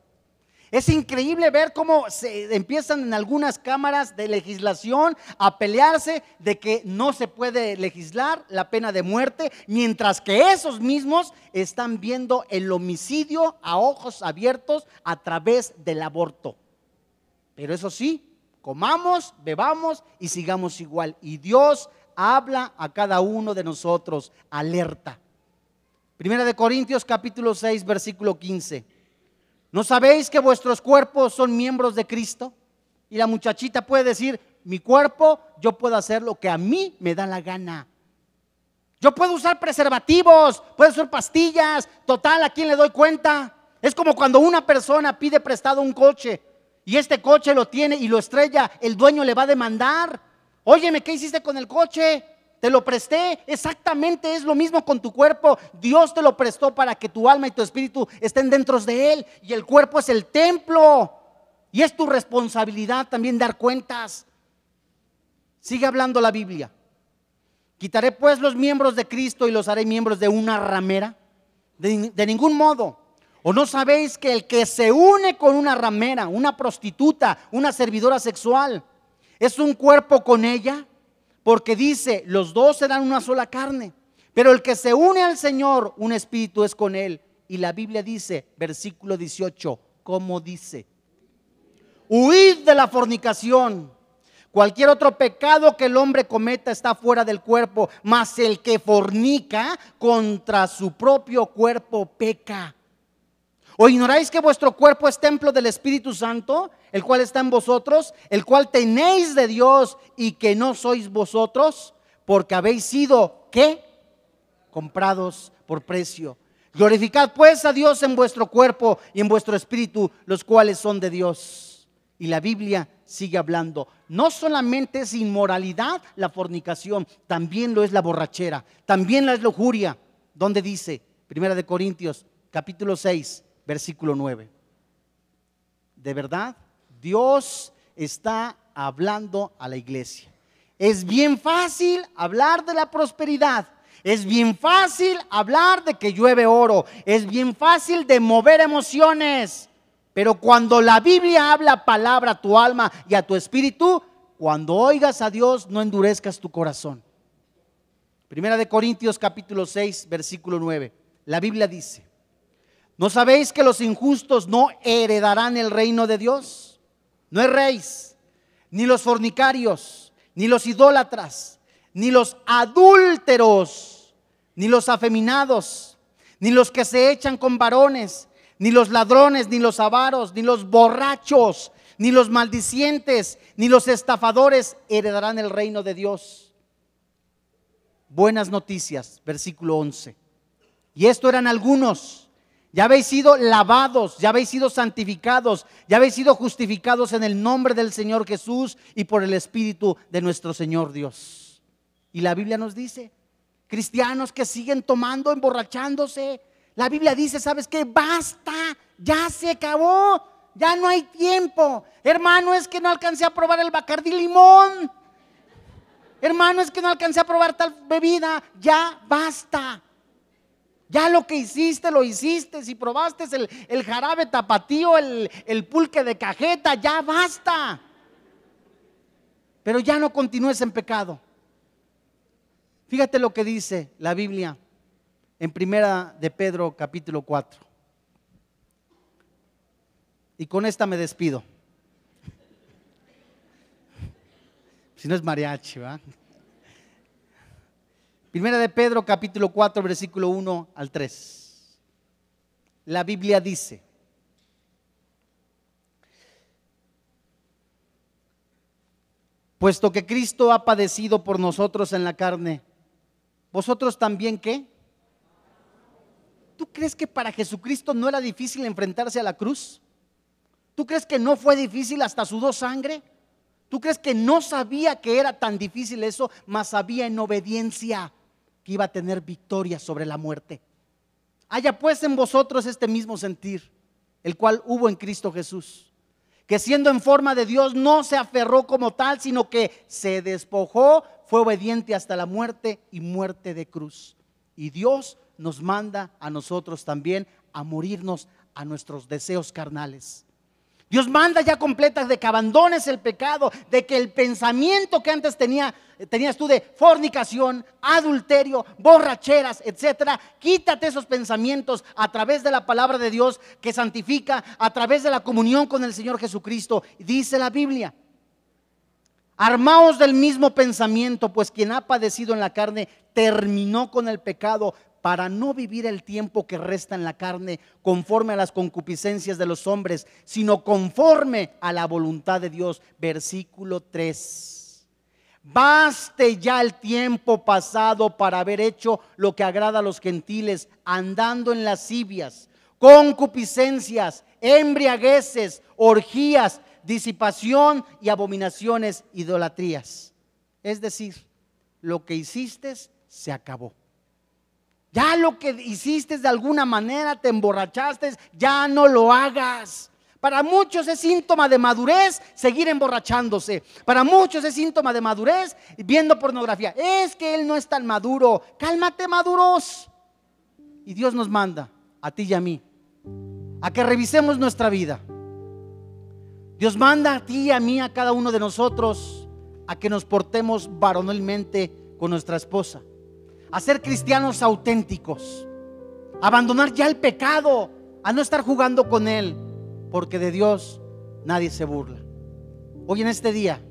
Es increíble ver cómo se empiezan en algunas cámaras de legislación a pelearse de que no se puede legislar la pena de muerte, mientras que esos mismos están viendo el homicidio a ojos abiertos a través del aborto. Pero eso sí, comamos, bebamos y sigamos igual. Y Dios habla a cada uno de nosotros, alerta. Primera de Corintios capítulo 6, versículo 15. ¿No sabéis que vuestros cuerpos son miembros de Cristo? Y la muchachita puede decir, mi cuerpo, yo puedo hacer lo que a mí me da la gana. Yo puedo usar preservativos, puedo usar pastillas, total, ¿a quién le doy cuenta? Es como cuando una persona pide prestado un coche y este coche lo tiene y lo estrella, el dueño le va a demandar. Óyeme, ¿qué hiciste con el coche? Te lo presté. Exactamente es lo mismo con tu cuerpo. Dios te lo prestó para que tu alma y tu espíritu estén dentro de él. Y el cuerpo es el templo. Y es tu responsabilidad también dar cuentas. Sigue hablando la Biblia. Quitaré pues los miembros de Cristo y los haré miembros de una ramera. De, de ningún modo. ¿O no sabéis que el que se une con una ramera, una prostituta, una servidora sexual, es un cuerpo con ella? Porque dice, los dos serán una sola carne. Pero el que se une al Señor, un espíritu es con él. Y la Biblia dice, versículo 18, ¿cómo dice? Huid de la fornicación. Cualquier otro pecado que el hombre cometa está fuera del cuerpo, mas el que fornica contra su propio cuerpo peca. ¿O ignoráis que vuestro cuerpo es templo del Espíritu Santo, el cual está en vosotros, el cual tenéis de Dios y que no sois vosotros, porque habéis sido, ¿qué? Comprados por precio. Glorificad pues a Dios en vuestro cuerpo y en vuestro espíritu, los cuales son de Dios. Y la Biblia sigue hablando. No solamente es inmoralidad la fornicación, también lo es la borrachera, también la es lujuria. Donde dice, Primera de Corintios, capítulo 6, versículo 9. De verdad, Dios está hablando a la iglesia. Es bien fácil hablar de la prosperidad. Es bien fácil hablar de que llueve oro. Es bien fácil de mover emociones. Pero cuando la Biblia habla palabra a tu alma y a tu espíritu, cuando oigas a Dios, no endurezcas tu corazón. Primera de Corintios capítulo 6, versículo 9. La Biblia dice, ¿No sabéis que los injustos no heredarán el reino de Dios? No erréis, ni los fornicarios, ni los idólatras, ni los adúlteros, ni los afeminados, ni los que se echan con varones, ni los ladrones, ni los avaros, ni los borrachos, ni los maldicientes, ni los estafadores heredarán el reino de Dios. Buenas noticias, versículo 11. Y esto eran algunos ya habéis sido lavados, ya habéis sido santificados, ya habéis sido justificados en el nombre del Señor Jesús y por el Espíritu de nuestro Señor Dios. Y la Biblia nos dice, cristianos que siguen tomando, emborrachándose. La Biblia dice, ¿sabes qué? Basta, ya se acabó, ya no hay tiempo. Hermano, es que no alcancé a probar el Bacardí limón. Hermano, es que no alcancé a probar tal bebida, ya basta. Ya lo que hiciste, lo hiciste. Si probaste el, el jarabe tapatío, el, el pulque de cajeta, ya basta. Pero ya no continúes en pecado. Fíjate lo que dice la Biblia en Primera de Pedro capítulo 4. Y con esta me despido. Si no es mariachi, ¿va? Primera de Pedro capítulo 4 versículo 1 al 3. La Biblia dice, puesto que Cristo ha padecido por nosotros en la carne, ¿vosotros también qué? ¿Tú crees que para Jesucristo no era difícil enfrentarse a la cruz? ¿Tú crees que no fue difícil hasta sudó sangre? ¿Tú crees que no sabía que era tan difícil eso, mas sabía en obediencia? Que iba a tener victoria sobre la muerte. Haya pues en vosotros este mismo sentir, el cual hubo en Cristo Jesús, que siendo en forma de Dios no se aferró como tal, sino que se despojó, fue obediente hasta la muerte y muerte de cruz. Y Dios nos manda a nosotros también a morirnos a nuestros deseos carnales. Dios manda ya completas de que abandones el pecado, de que el pensamiento que antes tenía, tenías tú de fornicación, adulterio, borracheras, etcétera, quítate esos pensamientos a través de la palabra de Dios que santifica, a través de la comunión con el Señor Jesucristo. Dice la Biblia, armaos del mismo pensamiento, pues quien ha padecido en la carne terminó con el pecado para no vivir el tiempo que resta en la carne conforme a las concupiscencias de los hombres, sino conforme a la voluntad de Dios. Versículo 3. Baste ya el tiempo pasado para haber hecho lo que agrada a los gentiles, andando en lascivias concupiscencias, embriagueces, orgías, disipación y abominaciones, idolatrías. Es decir, lo que hiciste se acabó. Ya lo que hiciste de alguna manera, te emborrachaste, ya no lo hagas. Para muchos es síntoma de madurez seguir emborrachándose. Para muchos es síntoma de madurez viendo pornografía. Es que él no es tan maduro. Cálmate, maduros. Y Dios nos manda, a ti y a mí, a que revisemos nuestra vida. Dios manda a ti y a mí, a cada uno de nosotros, a que nos portemos varonilmente con nuestra esposa. A ser cristianos auténticos. abandonar ya el pecado. A no estar jugando con él porque de Dios nadie se burla. Hoy en este día,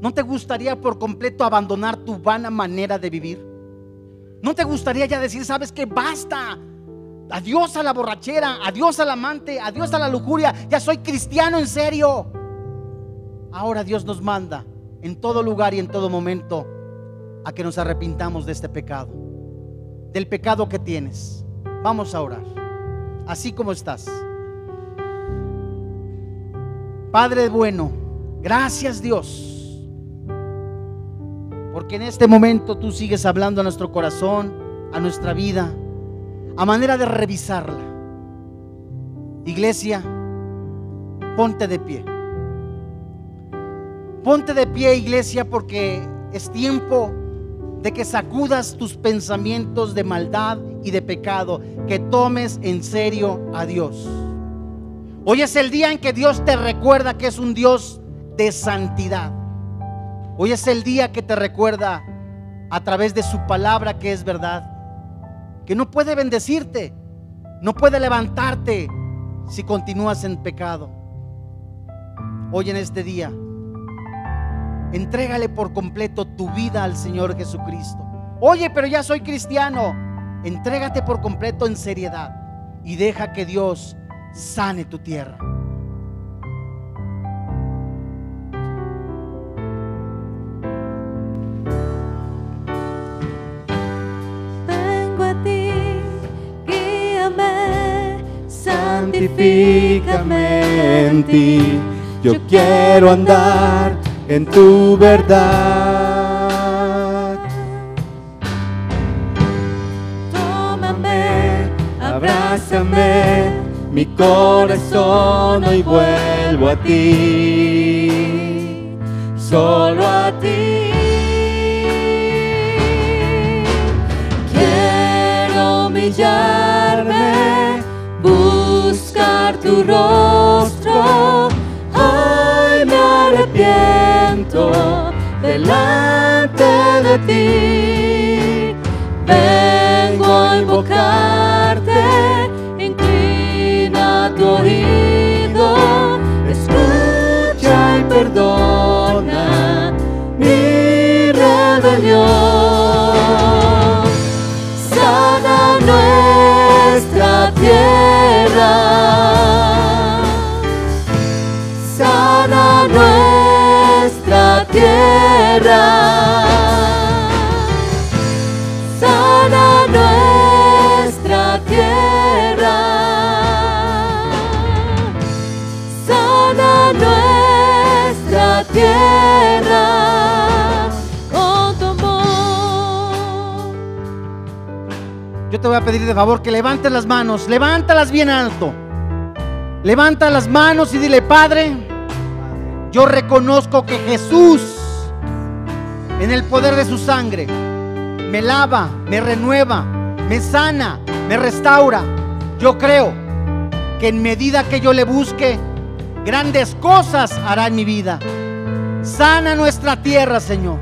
¿no te gustaría por completo abandonar tu vana manera de vivir? ¿No te gustaría ya decir, sabes que basta? Adiós a la borrachera, adiós al amante, adiós a la lujuria, ya soy cristiano en serio. Ahora Dios nos manda en todo lugar y en todo momento a que nos arrepintamos de este pecado, del pecado que tienes. Vamos a orar, así como estás. Padre bueno, gracias Dios, porque en este momento tú sigues hablando a nuestro corazón, a nuestra vida, a manera de revisarla. Iglesia, ponte de pie. Ponte de pie, iglesia, porque es tiempo de que sacudas tus pensamientos de maldad y de pecado, que tomes en serio a Dios. Hoy es el día en que Dios te recuerda que es un Dios de santidad. Hoy es el día que te recuerda a través de su palabra que es verdad. Que no puede bendecirte, no puede levantarte si continúas en pecado. Hoy en este día, entrégale por completo tu vida al Señor Jesucristo. Oye, pero ya soy cristiano. Entrégate por completo en seriedad y deja que Dios sane tu tierra.
Santifícame en ti. Yo quiero andar en tu verdad. Tómame, abrázame mi corazón hoy vuelvo a ti, solo a ti. Quiero humillarme, buscar tu rostro, hoy me arrepiento delante de ti. Vengo a invocarte tu oído, escucha y perdona mi rebelión. Sana nuestra tierra, tierra. Sana nuestra tierra. sana nuestra tierra con tu amor.
Yo te voy a pedir de favor que levantes las manos, levántalas bien alto. Levanta las manos y dile, Padre, yo reconozco que Jesús, en el poder de su sangre, me lava, me renueva, me sana, me restaura. Yo creo que en medida que yo le busque, grandes cosas hará en mi vida. Sana nuestra tierra, Señor.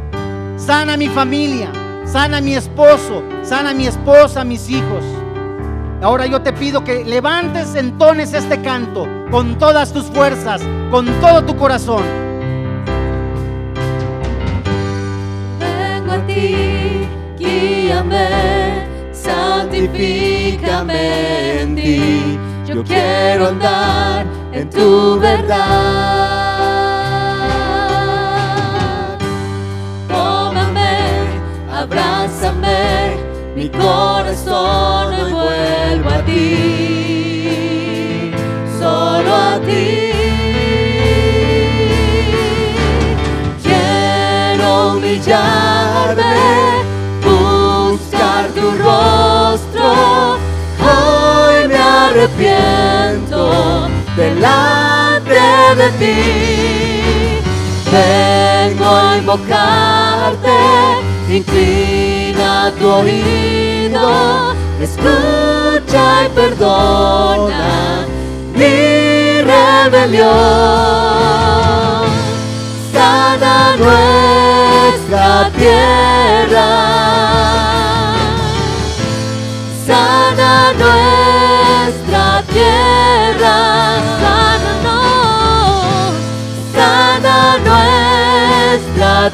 Sana mi familia. Sana mi esposo. Sana mi esposa, mis hijos. Ahora yo te pido que levantes entones este canto con todas tus fuerzas, con todo tu corazón.
Vengo a ti, guíame, santifícame en ti. Yo quiero andar en tu verdad. Tómame, abrázame, mi corazón hoy vuelva a ti, solo a ti. Quiero humillarme, buscar tu rostro, hoy me arrepiento delante de ti. Vengo a invocarte inclina tu oído, escucha y perdona mi rebelión. Sana nuestra tierra.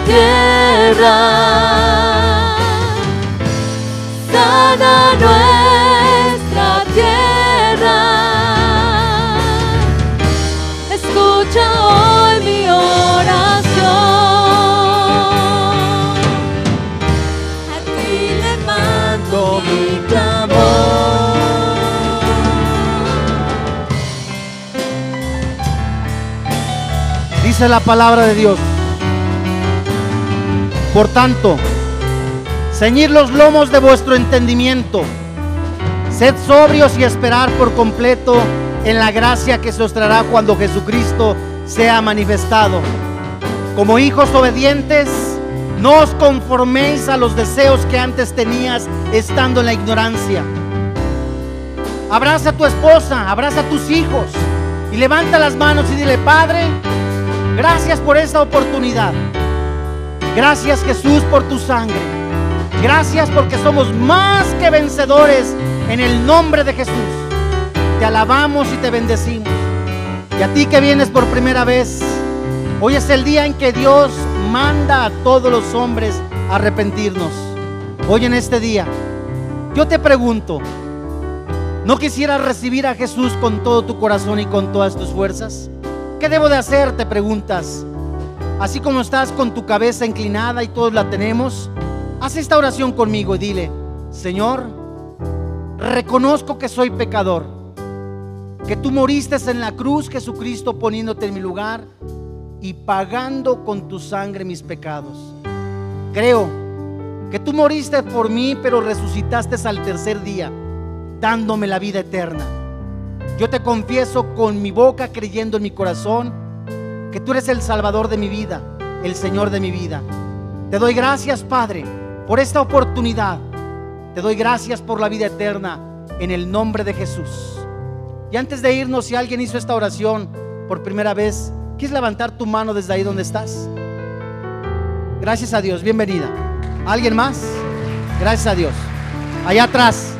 Tierra. Sana nuestra tierra. Escucha hoy mi oración. A ti levanto mi clamor.
Dice la palabra de Dios. Por tanto, ceñid los lomos de vuestro entendimiento. Sed sobrios y esperar por completo en la gracia que se os traerá cuando Jesucristo sea manifestado. Como hijos obedientes, no os conforméis a los deseos que antes tenías estando en la ignorancia. Abraza a tu esposa, abraza a tus hijos y levanta las manos y dile, Padre, gracias por esta oportunidad. Gracias Jesús por tu sangre. Gracias porque somos más que vencedores en el nombre de Jesús. Te alabamos y te bendecimos. Y a ti que vienes por primera vez, hoy es el día en que Dios manda a todos los hombres a arrepentirnos. Hoy en este día, yo te pregunto, ¿no quisieras recibir a Jesús con todo tu corazón y con todas tus fuerzas? ¿Qué debo de hacer? Te preguntas. Así como estás con tu cabeza inclinada y todos la tenemos, haz esta oración conmigo y dile, Señor, reconozco que soy pecador, que tú moriste en la cruz, Jesucristo, poniéndote en mi lugar y pagando con tu sangre mis pecados. Creo que tú moriste por mí, pero resucitaste al tercer día, dándome la vida eterna. Yo te confieso con mi boca, creyendo en mi corazón, que tú eres el Salvador de mi vida, el Señor de mi vida. Te doy gracias, Padre, por esta oportunidad. Te doy gracias por la vida eterna en el nombre de Jesús. Y antes de irnos, si alguien hizo esta oración por primera vez, ¿quieres levantar tu mano desde ahí donde estás? Gracias a Dios, bienvenida. ¿Alguien más? Gracias a Dios. Allá atrás.